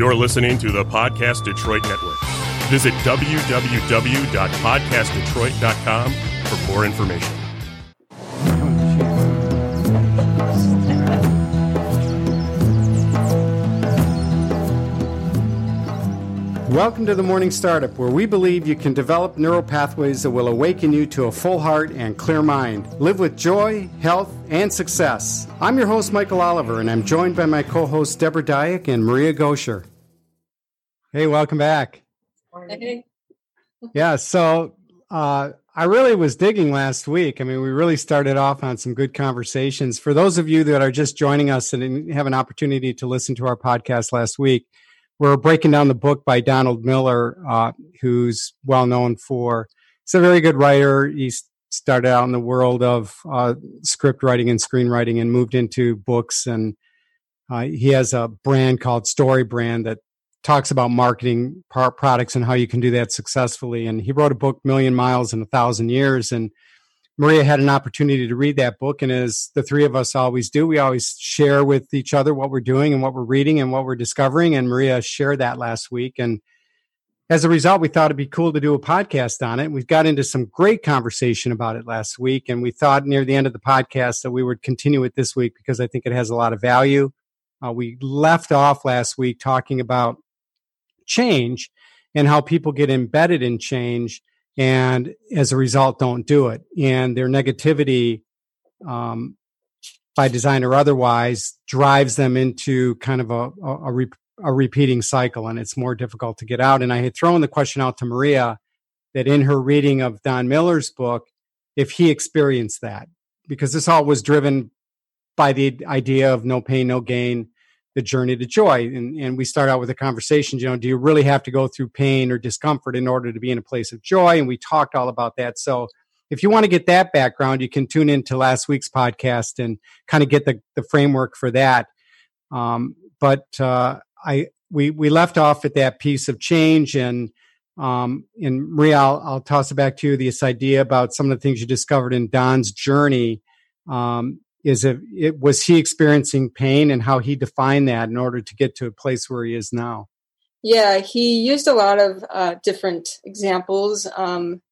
You're listening to the Podcast Detroit Network. Visit www.podcastdetroit.com for more information. Welcome to the Morning Startup, where we believe you can develop neural pathways that will awaken you to a full heart and clear mind. Live with joy, health, and success. I'm your host, Michael Oliver, and I'm joined by my co hosts, Deborah Dyack and Maria Gosher. Hey, welcome back. Hey. Yeah, so uh, I really was digging last week. I mean, we really started off on some good conversations. For those of you that are just joining us and have an opportunity to listen to our podcast last week, we're breaking down the book by Donald Miller, uh, who's well known for. He's a very good writer. He started out in the world of uh, script writing and screenwriting, and moved into books. And uh, he has a brand called Story Brand that talks about marketing products and how you can do that successfully. And he wrote a book, Million Miles in a Thousand Years, and Maria had an opportunity to read that book. And as the three of us always do, we always share with each other what we're doing and what we're reading and what we're discovering. And Maria shared that last week. And as a result, we thought it'd be cool to do a podcast on it. We've got into some great conversation about it last week. And we thought near the end of the podcast that we would continue it this week because I think it has a lot of value. Uh, we left off last week talking about change and how people get embedded in change and as a result don't do it. And their negativity um, by design or otherwise drives them into kind of a, a, re- a, repeating cycle and it's more difficult to get out. And i had thrown the question out to maria that in her reading of don miller's book if he experienced that because this all was driven by the idea of no pain no gain the journey to joy. And, and we start out with a conversation, you know, do you really have to go through pain or discomfort in order to be in a place of joy? And we talked all about that. So if you want to get that background, you can tune into last week's podcast and kind of get the, the framework for that. Um, but uh, I we we left off at that piece of change and um, and Maria, I'll, I'll toss it back to you. This idea about some of the things you discovered in Don's journey um, is it, it was he experiencing pain and how he defined that in order to get to a place where he is now? Yeah he used a lot of uh, different examples. Um,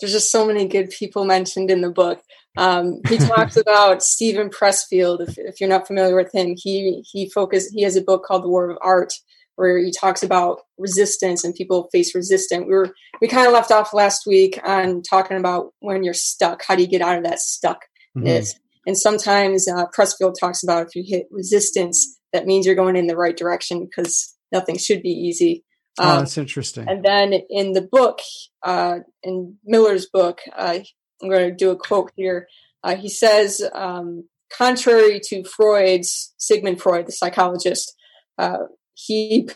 there's just so many good people mentioned in the book. Um, he talks about Steven Pressfield if, if, you're not familiar with him. He he focused he has a book called the war of art where he talks about resistance and people face resistance. We were we kind of left off last week on talking about when you're stuck how do you get out of that stuckness? Mm-hmm. And sometimes uh, Pressfield talks about if you hit resistance, that means you're going in the right direction because nothing should be easy. Oh, um, oh, that's interesting. And then in the book, uh, in Miller's book, uh, I'm going to do a quote here. Uh, he says, um, contrary to Freud's, Sigmund Freud, the psychologist, uh, he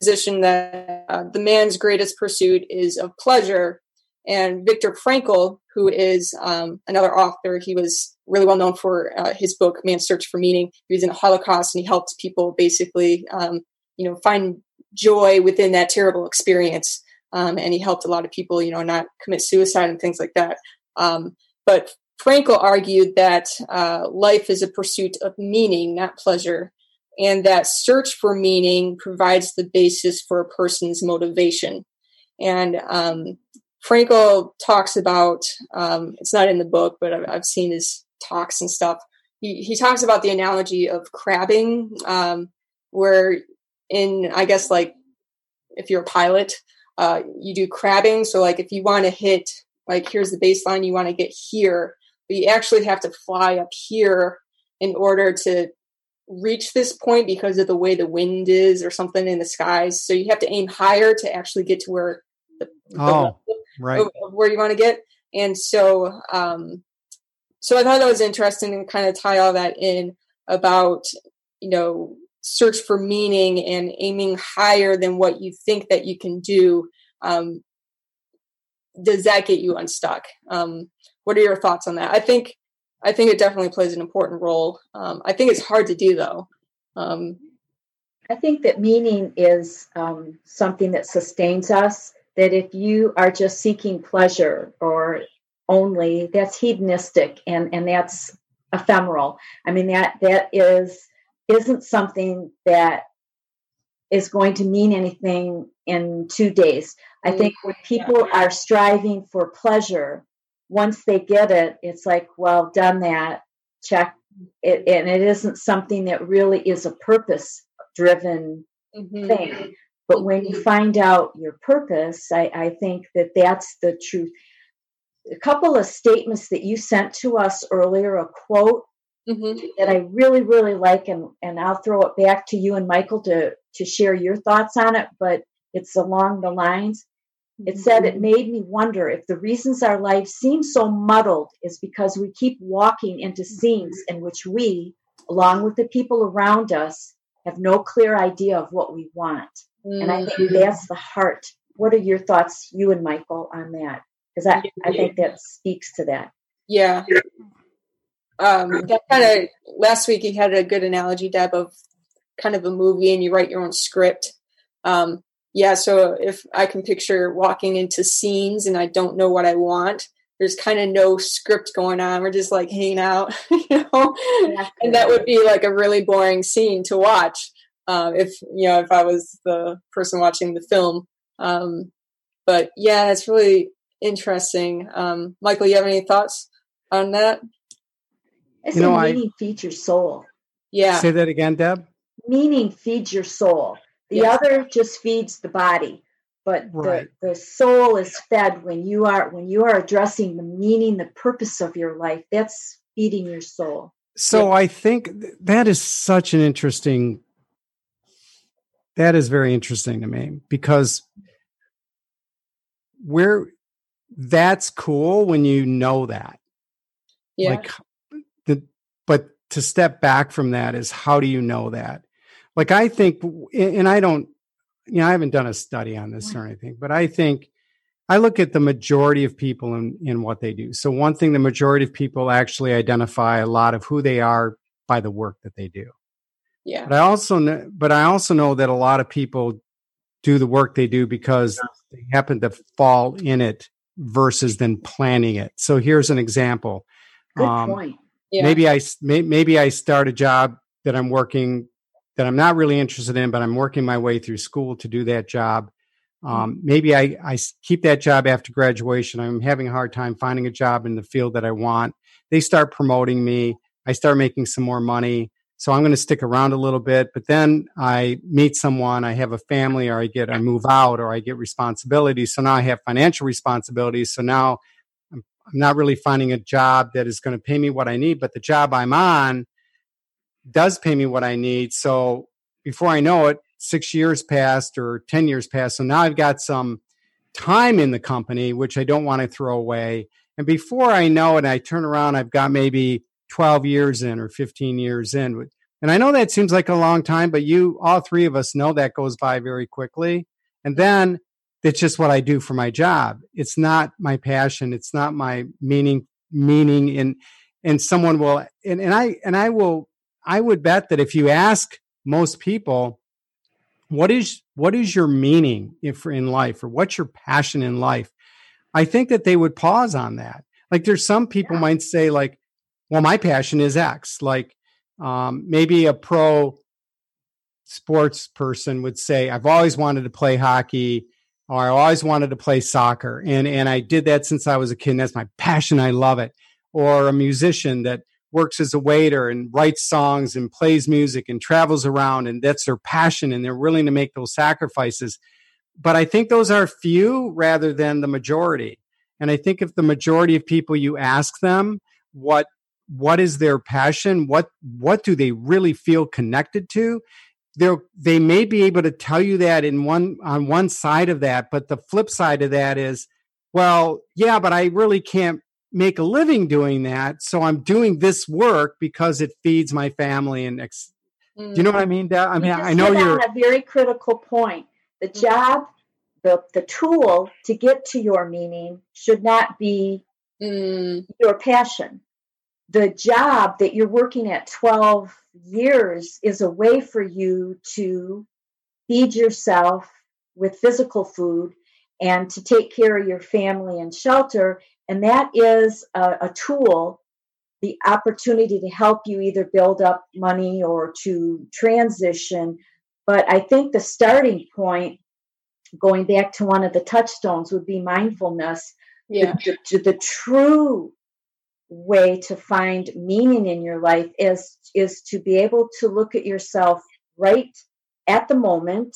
positioned that uh, the man's greatest pursuit is of pleasure and Viktor Frankl, who is um, another author, he was really well known for uh, his book Man's Search for Meaning. He was in the Holocaust and he helped people basically, um, you know, find joy within that terrible experience. Um, and he helped a lot of people, you know, not commit suicide and things like that. Um, but Frankl argued that uh, life is a pursuit of meaning, not pleasure, and that search for meaning provides the basis for a person's motivation. And um, Frankl talks about um, it's not in the book, but I've, I've, seen his talks and stuff. He he talks about the analogy of crabbing, um, where in I guess like if you're a pilot, uh, you do crabbing. So like if you want to hit like here's the baseline, you want to get here, but you actually have to fly up here in order to reach this point because of the way the wind is or something in the skies. So you have to aim higher to actually get to where the, oh. The right. of, of where you want to get. And so, um, so I thought that was interesting and kind of tie all that in about, you know, search for meaning and aiming higher than what you think that you can do. Um, does that get you unstuck? Um, what are your thoughts on that? I think, I think it definitely plays an important role. Um, I think it's hard to do though. Um, I think that meaning is um, something that sustains us that if you are just seeking pleasure or only that's hedonistic and and that's ephemeral i mean that that is isn't something that is going to mean anything in two days. I Mm, think when people are striving for pleasure, once they get it, it's like, well, done that, check. It, and it isn't something that really is a purpose driven Mhm. thing. But when you find out your purpose, I, I think that that's the truth. A couple of statements that you sent to us earlier, a quote Mhm. that I really, really like, and, and I'll throw it back to you and Michael to, to share your thoughts on it, but it's along the lines. It said, It made me wonder if the reasons our lives seem so muddled is because we keep walking into scenes in which we, along with the people around us, have no clear idea of what we want. And I think Mhm. that's the heart. What are your thoughts, you and Michael, on that? Because I, I think that speaks to that. Yeah. Um, that kind of last week you had a good analogy, Deb, of kind of a movie and you write your own script. Um, yeah, so if I can picture walking into scenes and I don't know what I want, there's kind of no script going on. We're just like hanging out, you know, and that would be like a really boring scene to watch. Um, if you know, if I was the person watching the film. Um, but yeah, it's really interesting. Um, Michael, you have any thoughts on that? I You say know, I- meaning feeds your soul. Yeah. Say that again, Deb. Meaning feeds your soul. The Yes. other just feeds the body. But Right. the, the soul is fed when you are when you are addressing the meaning, the purpose of your life. That's feeding your soul. So I think that is such an interesting. That is very interesting to me because we're that's cool when you know that. Yeah. Like the but to step back from that is how do you know that? Like I think and I don't you know I haven't done a study on this or anything, but I think I look at the majority of people in, in what they do. So one thing the majority of people actually identify a lot of who they are by the work that they do. Yeah. But I also know, but I also know that a lot of people do the work they do because they happen to fall in it versus then planning it. So here's an example. Good Um, point. Yeah. Maybe I may, maybe I start a job that I'm working that I'm not really interested in, but I'm working my way through school to do that job. Um, maybe I keep that job after graduation. I'm having a hard time finding a job in the field that I want. They start promoting me. I start making some more money. So I'm going to stick around a little bit, but then I meet someone, I have a family, or I get, I move out, or I get responsibilities. So now I have financial responsibilities. So now I'm, I'm not really finding a job that is going to pay me what I need, but the job I'm on does pay me what I need. So before I know it, six years passed or 10 years passed. So now I've got some time in the company, which I don't want to throw away. And before I know it, I turn around, I've got maybe 12 years in or 15 years in. And I know that seems like a long time, but you, all three of us know that goes by very quickly. And then it's just what I do for my job. It's not my passion. It's not my meaning, meaning in, and someone will, and, and I, and I will, I would bet that if you ask most people, what is, what is your meaning if in life or what's your passion in life? I think that they would pause on that. Like there's some people Yeah. might say like, well, my passion is X. Like um, maybe a pro sports person would say, I've always wanted to play hockey or I always wanted to play soccer. And, and I did that since I was a kid. And that's my passion. I love it. Or a musician that works as a waiter and writes songs and plays music and travels around and that's their passion and they're willing to make those sacrifices. But I think those are few rather than the majority. And I think if the majority of people you ask them what what is their passion, what what do they really feel connected to, they they may be able to tell you that in one on one side of that, but the flip side of that is, well, yeah, but I really can't make a living doing that, so I'm doing this work because it feeds my family and ex- do you know what I mean? Dad? I mean, You just I know hit you're on a very critical point. The Mhm. job, the the tool to get to your meaning should not be Mm, your passion. The job that you're working at 12 years is a way for you to feed yourself with physical food and to take care of your family and shelter. And that is a, a tool, the opportunity to help you either build up money or to transition But I think the starting point, going back to one of the touchstones, would be mindfulness. Yeah. The, the, the true way to find meaning in your life is is to be able to look at yourself right at the moment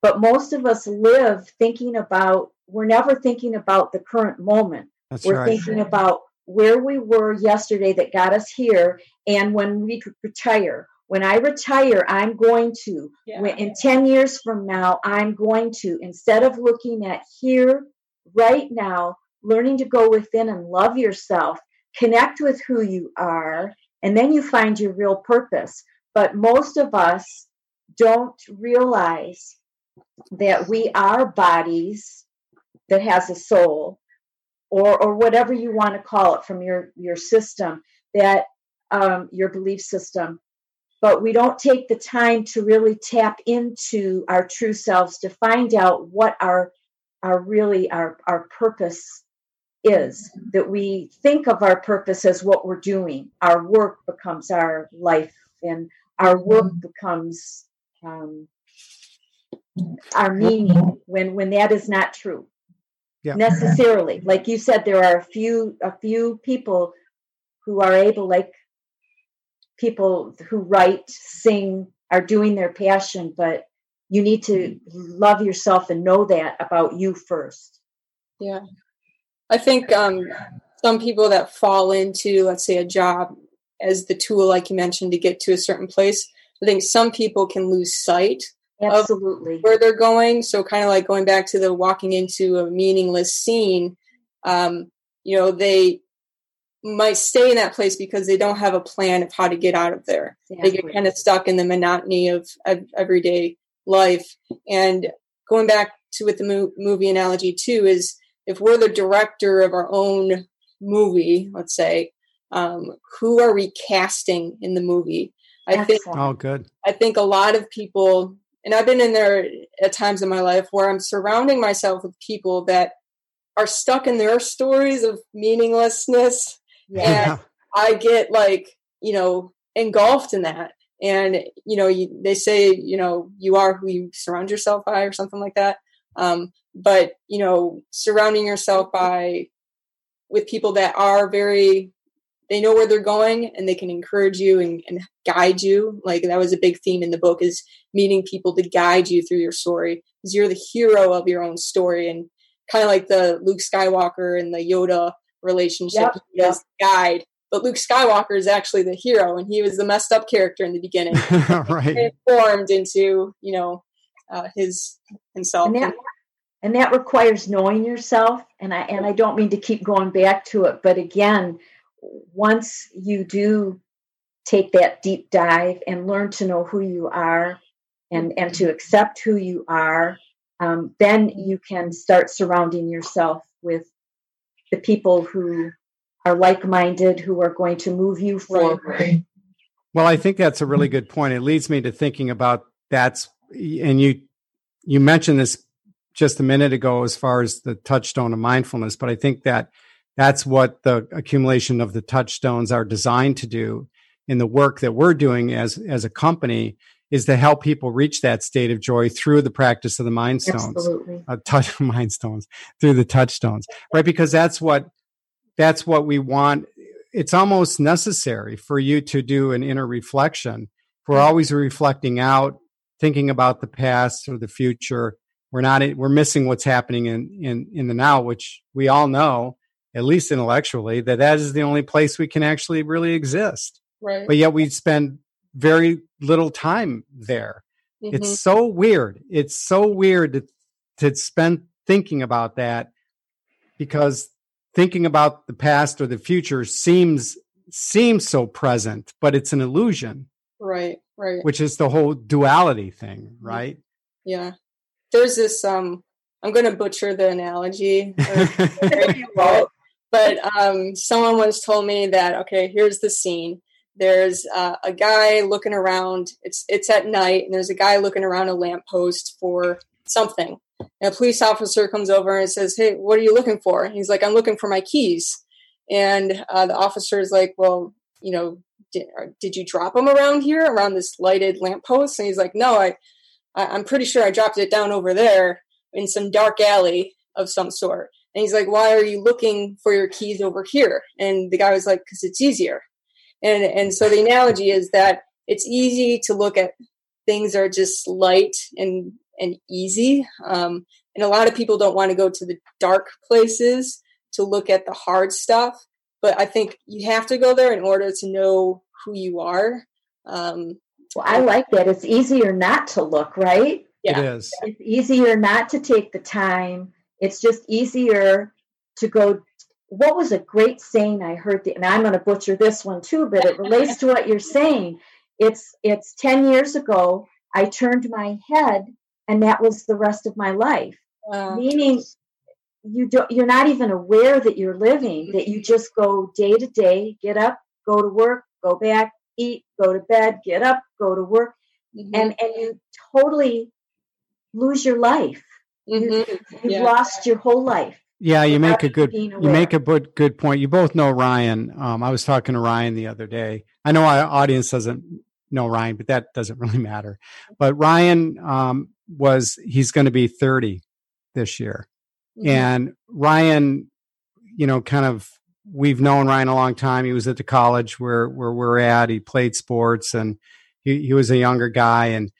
but most of us live thinking about we're never thinking about the current moment That's we're right. thinking about where we were yesterday that got us here and when we retire when i retire i'm going to Yeah. when, in 10 years from now i'm going to instead of looking at here right now learning to go within and love yourself connect with who you are and then you find your real purpose. But most of us don't realize that we are bodies that has a soul or or whatever you want to call it from your your system that um, your belief system. But we don't take the time to really tap into our true selves to find out what our our really our our purpose is that we think of our purpose as what we're doing. Our work becomes our life and our work becomes um, our meaning when when that is not true. Yeah. necessarily. Like you said there are a few a few people who are able like people who write sing are doing their passion but you need to love yourself and know that about you first. Yeah. I think um, some people that fall into, let's say, a job as the tool, like you mentioned, to get to a certain place, I think some people can lose sight absolutely where they're going. So, kind of like going back to the walking into a meaningless scene, um, you know, they might stay in that place because they don't have a plan of how to get out of there. They get kind of stuck in the monotony of, of everyday life. And going back to with the mo- movie analogy too is if we're the director of our own movie, let's say, um, who are we casting in the movie? I think Oh, good. I think a lot of people, and I've been in there at times in my life where I'm surrounding myself with people that are stuck in their stories of meaninglessness. yeah. And I get like, you know, engulfed in that. And, you know, you, they say, you know, you are who you surround yourself by or something like that. Um, but, you know, surrounding yourself by, with people that are very, they know where they're going and they can encourage you and, and guide you. Like that was a big theme in the book is meeting people to guide you through your story because you're the hero of your own story and kind of like the Luke Skywalker and the Yoda relationship. Yep, was guide, but Luke Skywalker is actually the hero, and he was the messed up character in the beginning, right. formed into you know uh, his himself. and that and that requires knowing yourself and i and i don't mean to keep going back to it but again once you do take that deep dive and learn to know who you are and and to accept who you are um, then you can start surrounding yourself with the people who are like-minded who are going to move you forward Well, I think that's a really good point. It leads me to thinking about that's and you you mentioned this just a minute ago as far as the touchstone of mindfulness, but I think that that's what the accumulation of the touchstones are designed to do in the work that we're doing as as a company is to help people reach that state of joy through the practice of the mind stones absolutely. Uh, touch mind stones through the touchstones right? Because that's what that's what we want. It's almost necessary for you to do an inner reflection. If we're always reflecting out thinking about the past or the future we're not we're missing what's happening in in in the now which we all know at least intellectually that that is the only place we can actually really exist right. but yet we spend very little time there Mhm. it's so weird. It's so weird to, to spend thinking about that because thinking about the past or the future seems seems so present, but it's an illusion, right. Right. which is the whole duality thing, right? Yeah. There's this. Um, I'm going to butcher the analogy. Or- but um, someone once told me that okay, here's the scene. There's uh, a guy looking around. It's it's at night, and there's a guy looking around a lamppost for something. And a police officer comes over and says, "Hey, what are you looking for?" And he's like, "I'm looking for my keys." And uh, the officer is like, "Well, you know, did, did you drop them around here, around this lighted lamppost?" And he's like, "No, I I, I'm pretty sure I dropped it down over there in some dark alley of some sort. And he's like, why are you looking for your keys over here? And the guy was like, because it's easier. And, and so the analogy is that it's easy to look at things that are just light and, and easy. Um, and a lot of people don't want to go to the dark places to look at the hard stuff. But I think you have to go there in order to know who you are. Um, well, I like that. It's easier not to look, right? Yeah. It is. It's easier not to take the time. It's just easier to go. What was a great saying I heard? The, and I'm going to butcher this one too, but it relates to what you're saying. It's it's ten years ago. I turned my head, and that was the rest of my life. Uh, Meaning, you don't. You're not even aware that you're living. That you just go day to day, get up, go to work, go back, eat, go to bed, get up, go to work, mm-hmm. and and you totally lose your life. Mm-hmm. You, have yeah. lost your whole life. Yeah, you make a good you make a good good point. You both know Ryan. Um, I was talking to Ryan the other day. I know our audience doesn't know Ryan, but that doesn't really matter. But Ryan um, was he's going to be thirty this year, mm-hmm. and Ryan, you know, kind of we've known Ryan a long time. He was at the college where where we're at. He played sports, and he, he was a younger guy, and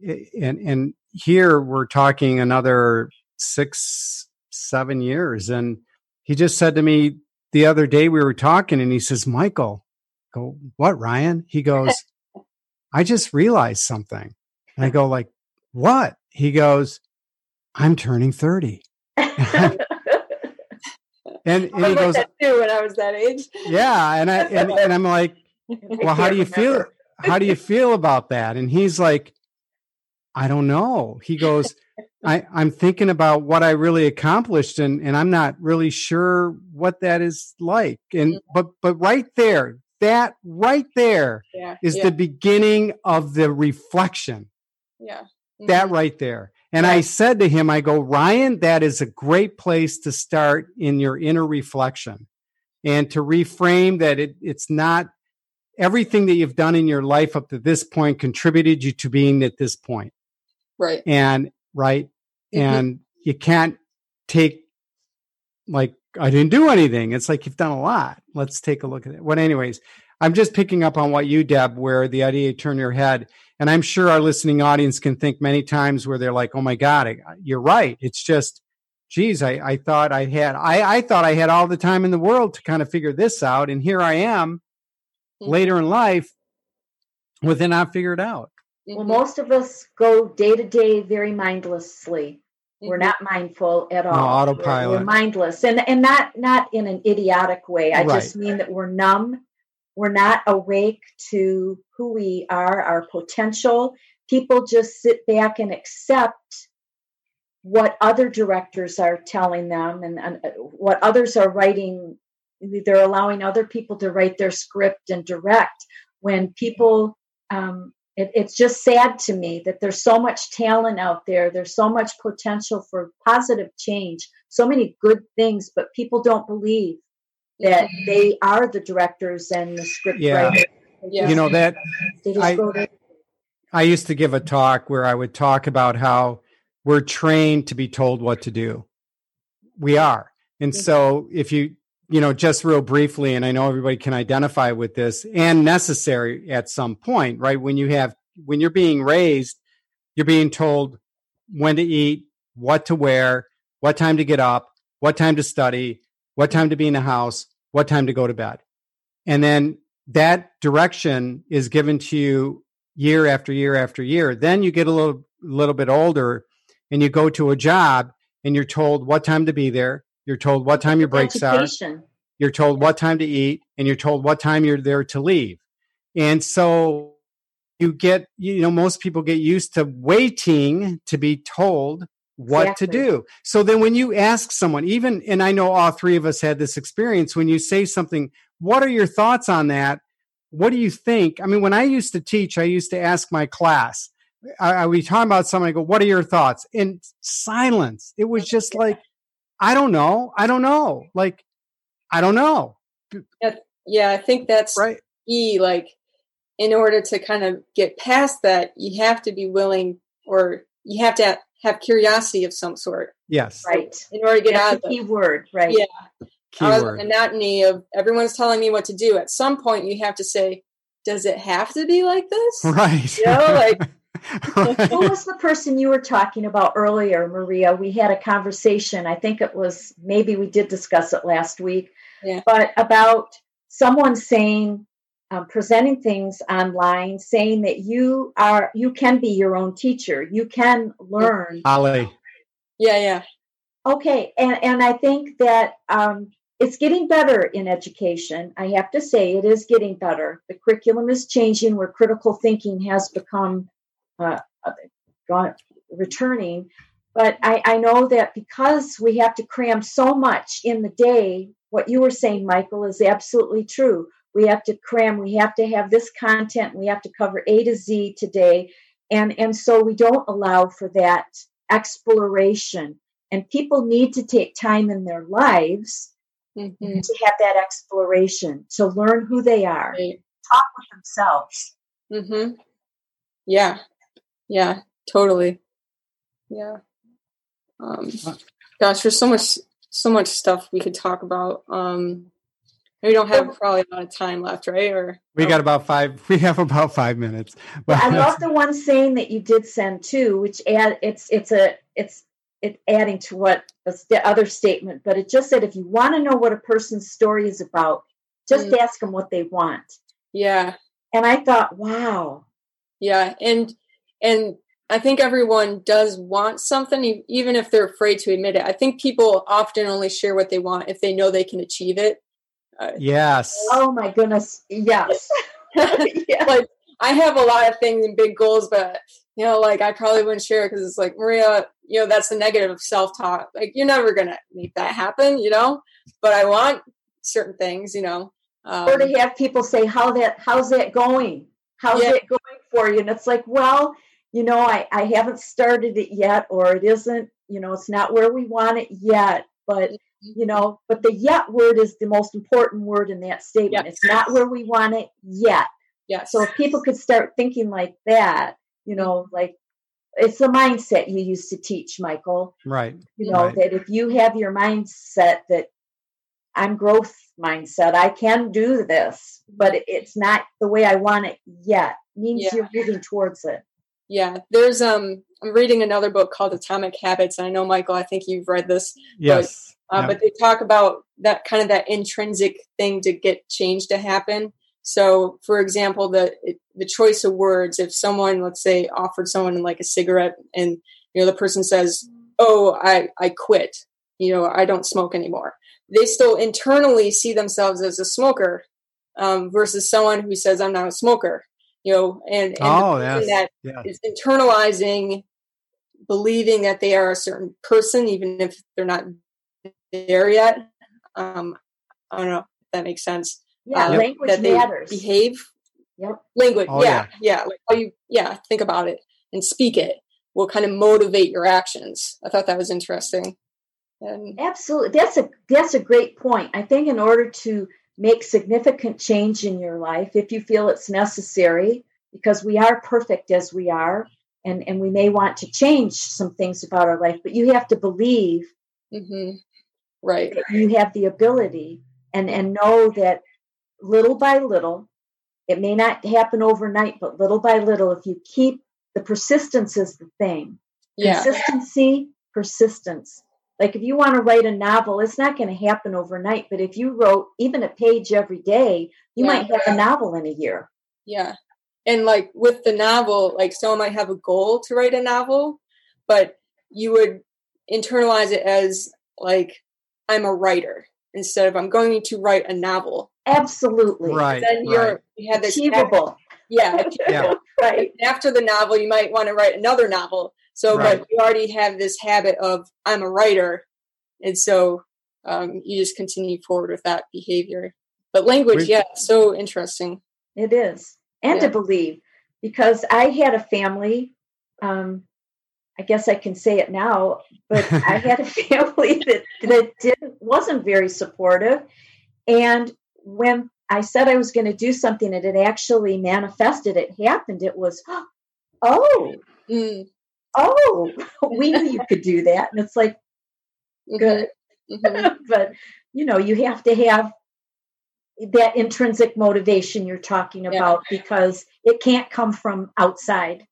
and and here we're talking another six, seven years. And he just said to me the other day, we were talking, and he says, Michael, go, what, Ryan? He goes, I just realized something. And I go, like, what? He goes, I'm turning 30. and, and he goes, too when I was that age. Yeah. And I, and, and I'm like, well, how do you feel? How do you feel about that? And he's like, I don't know. He goes, I, I'm thinking about what I really accomplished and, and I'm not really sure what that is like. And mm-hmm. but but right there, that right there yeah, is yeah. the beginning of the reflection. Yeah. Mm-hmm. That right there. And I said to him, I go, Ryan, that is a great place to start in your inner reflection and to reframe that it, it's not everything that you've done in your life up to this point contributed you to being at this point. Right. And right. Mm-hmm. And you can't take like I didn't do anything. It's like you've done a lot. Let's take a look at it. What, anyways, I'm just picking up on what you, Deb, where the idea turn your head. And I'm sure our listening audience can think many times where they're like, oh my God, you're right. It's just, geez, I, I thought I had, I, I thought I had all the time in the world to kind of figure this out. And here I am mm-hmm. later in life with it not figured out. Mm-hmm. Well, most of us go day to day very mindlessly. Mm-hmm. We're not mindful at all. No, autopilot. We're, we're, mindless, and and not not in an idiotic way. I right. just mean that we're numb. We're not awake to who we are, our potential. People just sit back and accept what other directors are telling them and, and uh, what others are writing. They're allowing other people to write their script and direct. When people um, it, it's just sad to me that there's so much talent out there. There's so much potential for positive change, so many good things, but people don't believe that they are the directors and the script yeah. writers. Yeah. You know that I, I used to give a talk where I would talk about how we're trained to be told what to do. We are. And mm-hmm. so if you you know, just real briefly, and I know everybody can identify with this and necessary at some point, right? When you have, when you're being raised, you're being told when to eat, what to wear, what time to get up, what time to study, what time to be in the house, what time to go to bed. And then that direction is given to you year after year after year. Then you get a little, little bit older and you go to a job and you're told what time to be there, you're told what time your breaks are. You're told what time to eat, and you're told what time you're there to leave. And so you get, you know, most people get used to waiting to be told what exactly. to do. So then when you ask someone, even, and I know all three of us had this experience, when you say something, what are your thoughts on that? What do you think? I mean, when I used to teach, I used to ask my class, I, I we talking about something, I go, what are your thoughts? In silence. It was just like, I don't know. I don't know. Like, I don't know. Yeah, I think that's right. E like in order to kind of get past that, you have to be willing or you have to have curiosity of some sort. Yes. Right. In order to get That's out a of key word, right? Yeah. Keyword. the monotony of everyone's telling me what to do. At some point, you have to say, "Does it have to be like this?" Right. You know, like right. Who was the person you were talking about earlier, Maria? We had a conversation. I think it was maybe we did discuss it last week, Yeah. but about someone saying, um, presenting things online, saying that you are you can be your own teacher. You can learn. Ali. yeah, yeah, Okay, and and I think that um, it's getting better in education. I have to say, it is getting better. The curriculum is changing, where critical thinking has become uh, uh, gone, returning. But I, I know that because we have to cram so much in the day, what you were saying, Michael, is absolutely true. We have to cram. We have to have this content. We have to cover A to Z today, and and so we don't allow for that exploration and people need to take time in their lives Mhm. to have that exploration to learn who they are Right. talk with themselves Mm-hmm. Yeah. Yeah. Totally. Yeah. Um, gosh, there's so much, so much stuff we could talk about. Um, we don't have probably a lot of time left, right? Or We got about five. We have about five minutes. But I love the one saying that you did send too, which add it's it's a it's it adding to what the other statement, but it just said if you want to know what a person's story is about, just Mm. ask them what they want. yeah, And I thought, wow, yeah, and and I think everyone does want something, even if they're afraid to admit it. I think people often only share what they want if they know they can achieve it. Uh, yes. oh my goodness, yes, yeah. like I have a lot of things and big goals, but you know, like I probably wouldn't share because it's like Maria, you know, that's the negative of self talk. Like you're never gonna make that happen, you know. But I want certain things, you know. Um, or to have people say how that how's that going how's Yeah. it going for you and it's like well you know I, I haven't started it yet or it isn't you know it's not where we want it yet but you know but the yet word is the most important word in that statement Yes. it's not where we want it yet yes. so if people could start thinking like that you know like it's the mindset you used to teach michael Right. you know Right. that if you have your mindset that i'm growth mindset i can do this but it's not the way i want it yet means Yeah. you're moving towards it yeah, there's um. I'm reading another book called Atomic Habits. And I know, Michael. I think you've read this. Yes. Uh, Yeah. But they talk about that kind of that intrinsic thing to get change to happen. So, for example, the the choice of words. If someone, let's say, offered someone like a cigarette, and you know the person says, "Oh, I I quit," you know, I don't smoke anymore. They still internally see themselves as a smoker, um, versus someone who says, "I'm not a smoker." You know, and, and Oh, yes. that Yeah. is internalizing believing that they are a certain person even if they're not there yet. Um i don't know if that makes sense. Yeah Uh, language that they matters. behave Yep. language Oh, yeah yeah. like how you yeah think about it and speak it will kind of motivate your actions. I thought that was interesting. And absolutely. That's a that's a great point. I think in order to make significant change in your life if you feel it's necessary because we are perfect as we are and and we may want to change some things about our life but you have to believe mhm. Right. you have the ability and and know that little by little it may not happen overnight but little by little if you keep the persistence is the thing. Yeah. Consistency persistence. Like if you want to write a novel it's not going to happen overnight but if you wrote even a page every day you Yeah. might have a novel in a year. Yeah. And like with the novel, like someone might have a goal to write a novel, but you would internalize it as like, I'm a writer instead of I'm going to write a novel. absolutely Right. Then you're, right. you have this, achievable yeah, Yeah. right after the novel, you might want to write another novel. So, Right. but you already have this habit of I'm a writer. And so um, you just continue forward with that behavior. But language, We- yeah, so interesting. It is. And Yeah. to believe, because I had a family, um, I guess I can say it now, but I had a family that, that didn't, wasn't very supportive. And when I said I was going to do something and it actually manifested, it happened, it was, oh, Mm, oh, we knew you could do that. And it's like, Mm-hmm. good. Mhm. but, you know, you have to have that intrinsic motivation you're talking Yeah. about because it can't come from outside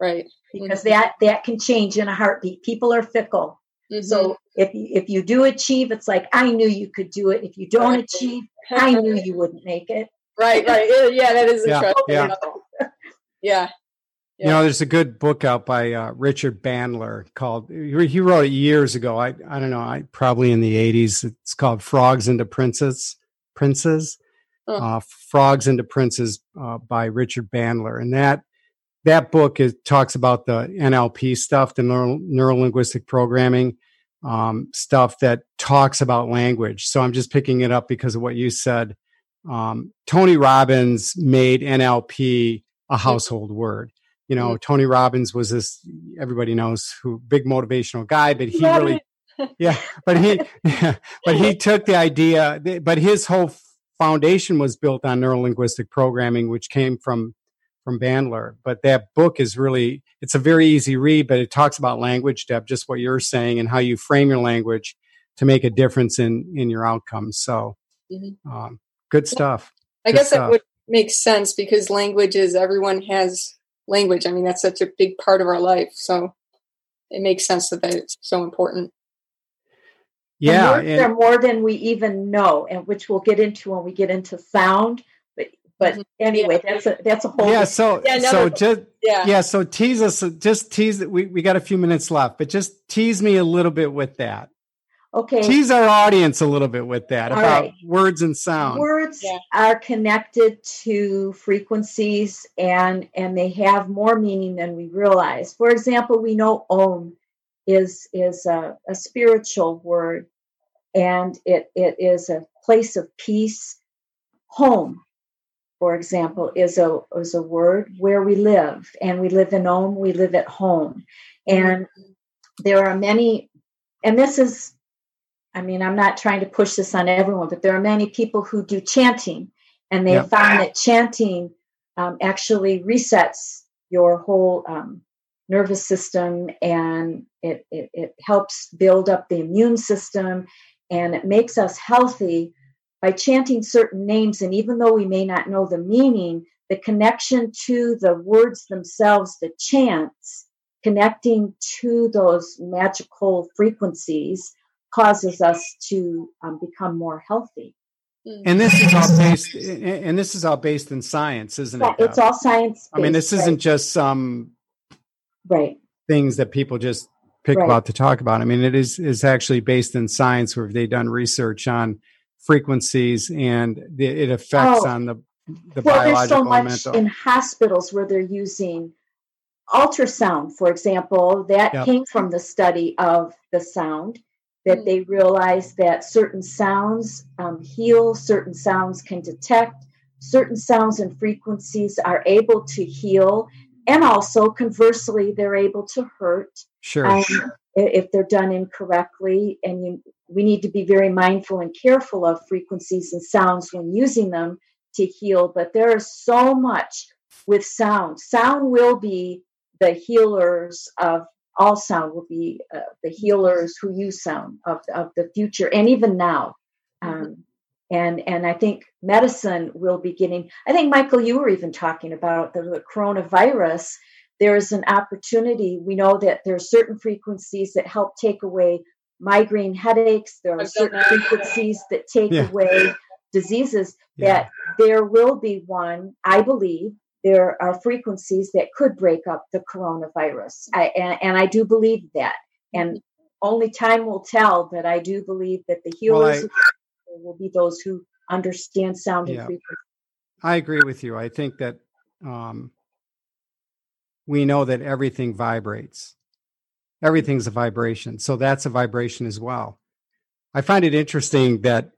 Right. because Mhm. that that can change in a heartbeat. People are fickle. Mhm. So if you, if you do achieve, it's like I knew you could do it. If you don't Right. achieve, I knew you wouldn't make it. right, right. Yeah, Yeah, that is Yeah, interesting. yeah. Yeah. You know, there's a good book out by uh, Richard Bandler called. He he wrote it years ago. I I don't know. I probably in the '80s. It's called Frogs into Princes. Princes. Oh. Uh, Frogs into Princes uh, by Richard Bandler, and that that book is talks about the NLP stuff, the neuro linguistic programming um, stuff that talks about language. So I'm just picking it up because of what you said. Um, Tony Robbins made NLP a household word you know tony robbins was this everybody knows who big motivational guy but he Love really yeah but he but he took the idea but his whole foundation was built on neuro linguistic programming which came from from bandler but that book is really it's a very easy read but it talks about language deb just what you're saying and how you frame your language to make a difference in in your outcomes so Mhm. um, good stuff I Good guess that would make sense because language is everyone has language. I mean, that's such a big part of our life. So it makes sense that that it's so important. yeah and words and- are more than we even know, and which we'll get into when we get into sound. But but Mhm. anyway, that's a that's a whole yeah so Yeah, so just Yeah. yeah so tease us just tease we, we got a few minutes left but just tease me a little bit with that okay. tease our audience a little bit with that All about right. words and sound Words Yeah. are connected to frequencies and and they have more meaning than we realize. For example, we know om is is a, a spiritual word and it, it is a place of peace. Home, for example, is a is a word where we live and we live in om, we live at home. And there are many and this is I mean, I'm not trying to push this on everyone, but there are many people who do chanting, and they found that chanting um, actually resets your whole um, nervous system, and it, it it helps build up the immune system, and it makes us healthy by chanting certain names. And even though we may not know the meaning, the connection to the words themselves, the chants, connecting to those magical frequencies causes us to um, become more healthy. Mm. and this is all based and this is all based in science isn't Yeah, it it's all science. i mean this isn't just some right. things that people just pick Right. about to talk about i mean it is is actually based in science where they've done research on frequencies and the, it affects Oh. on the the Well, there's biological so much mental in hospitals where they're using ultrasound, for example. That Yep. came from the study of the sound. That Mm. they realized that certain sounds um, heal, certain sounds can detect, certain sounds and frequencies are able to heal, and also conversely, they're able to hurt. sure um, i- if they're done incorrectly. And you, we need to be very mindful and careful of frequencies and sounds when using them to heal. But there is so much with sound. Sound will be the healers of all sound will be uh, the healers who use sound of, of the future and even now um, and and i think medicine will be getting i think michael you were even talking about the, the coronavirus there is an opportunity. We know that there are certain frequencies that help take away migraine headaches. There are certain that. frequencies that take Yeah. away diseases. Yeah. That there will be one, I believe, there are frequencies that could break up the coronavirus. I, and, and I do believe that. And only time will tell, but I do believe that the Well, healers will be those who understand sound and Yeah. frequency. I agree with you. I think that um, we know that everything vibrates. Everything's a vibration, so that's a vibration as well. I find it interesting that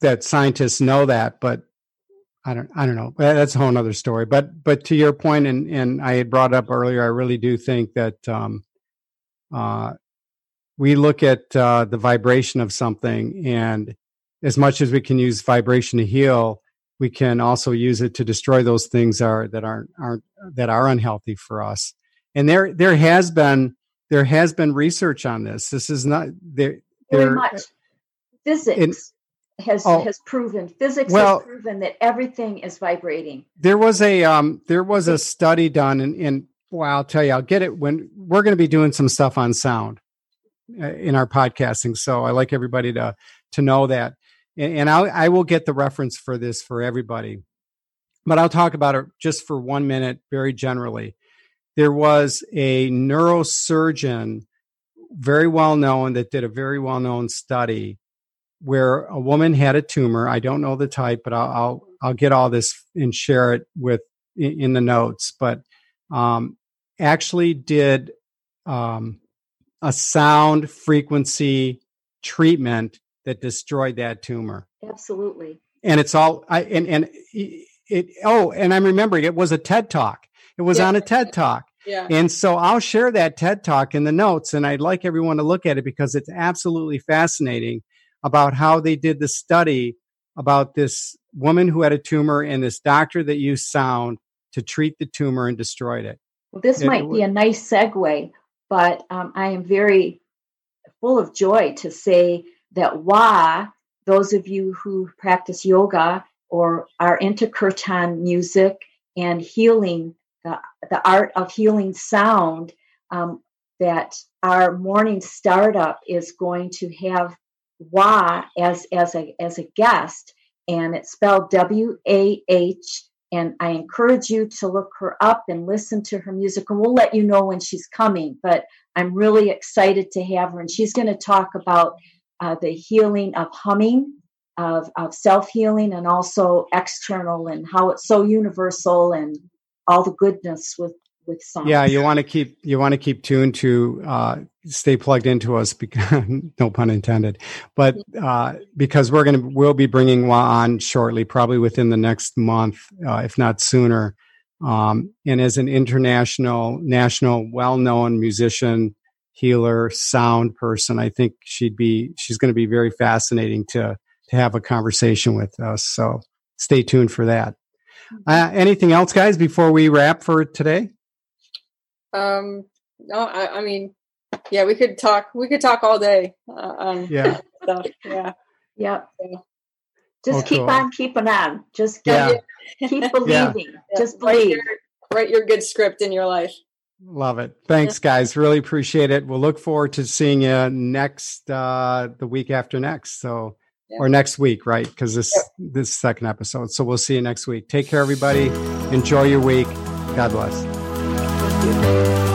that scientists know that, but I don't. I don't know. That's a whole other story. But but to your point, and and I had brought up earlier, I really do think that um, uh, we look at uh, the vibration of something, and as much as we can use vibration to heal, we can also use it to destroy those things are that aren't aren't that are unhealthy for us and there there has been there has been research on this. This is not there. Very much. Physics in, has oh, has proven physics well, has proven that everything is vibrating. There was a um there was a study done in, in well, I'll tell you, I'll get it when we're going to be doing some stuff on sound uh, in our podcasting. So I like everybody to to know that, and, and I'll, I will get the reference for this for everybody, but I'll talk about it just for one minute, very generally. There was a neurosurgeon, very well known, that did a very well known study where a woman had a tumor. I don't know the type, but I'll I'll, I'll get all this and share it with in, in the notes. But um, actually did um, a sound frequency treatment that destroyed that tumor. Absolutely. And it's all I and and it oh and I'm remembering it was a TED talk. It was yeah. on a TED talk. Yeah. And so I'll share that TED talk in the notes and I'd like everyone to look at it because it's absolutely fascinating about how they did the study about this woman who had a tumor and this doctor that used sound to treat the tumor and destroyed it. Well, this it, might it be a nice segue, but um, I am very full of joy to say that why those of you who practice yoga or are into kirtan music and healing, the, the art of healing sound, um, that our morning startup is going to have Wah as as a as a guest, and it's spelled W A H and I encourage you to look her up and listen to her music. And we'll let you know when she's coming. But I'm really excited to have her. And she's going to talk about uh, the healing of humming, of, of self healing, and also external, and how it's so universal and all the goodness with with songs. Yeah, you want to keep you want to keep tuned to uh, stay plugged into us. Because, no pun intended, but uh, because we're gonna we'll be bringing Wah on shortly, probably within the next month, uh, if not sooner. Um, and as an international, national, well-known musician, healer, sound person, I think she'd be she's going to be very fascinating to to have a conversation with us. So stay tuned for that. Uh, anything else, guys, before we wrap for today? Um, no, I, I, mean, yeah, we could talk. We could talk all day. Uh, um, yeah. Stuff. Yeah. Yep. Yeah. Just oh, keep cool. on keeping on. Just yeah. keep believing. Yeah. Just believe. Write your, write your good script in your life. Love it. Thanks, guys. Really appreciate it. We'll look forward to seeing you next uh the week after next. So yeah. or next week, right? Because this yep. this second episode. So we'll see you next week. Take care, everybody. Enjoy your week. God bless.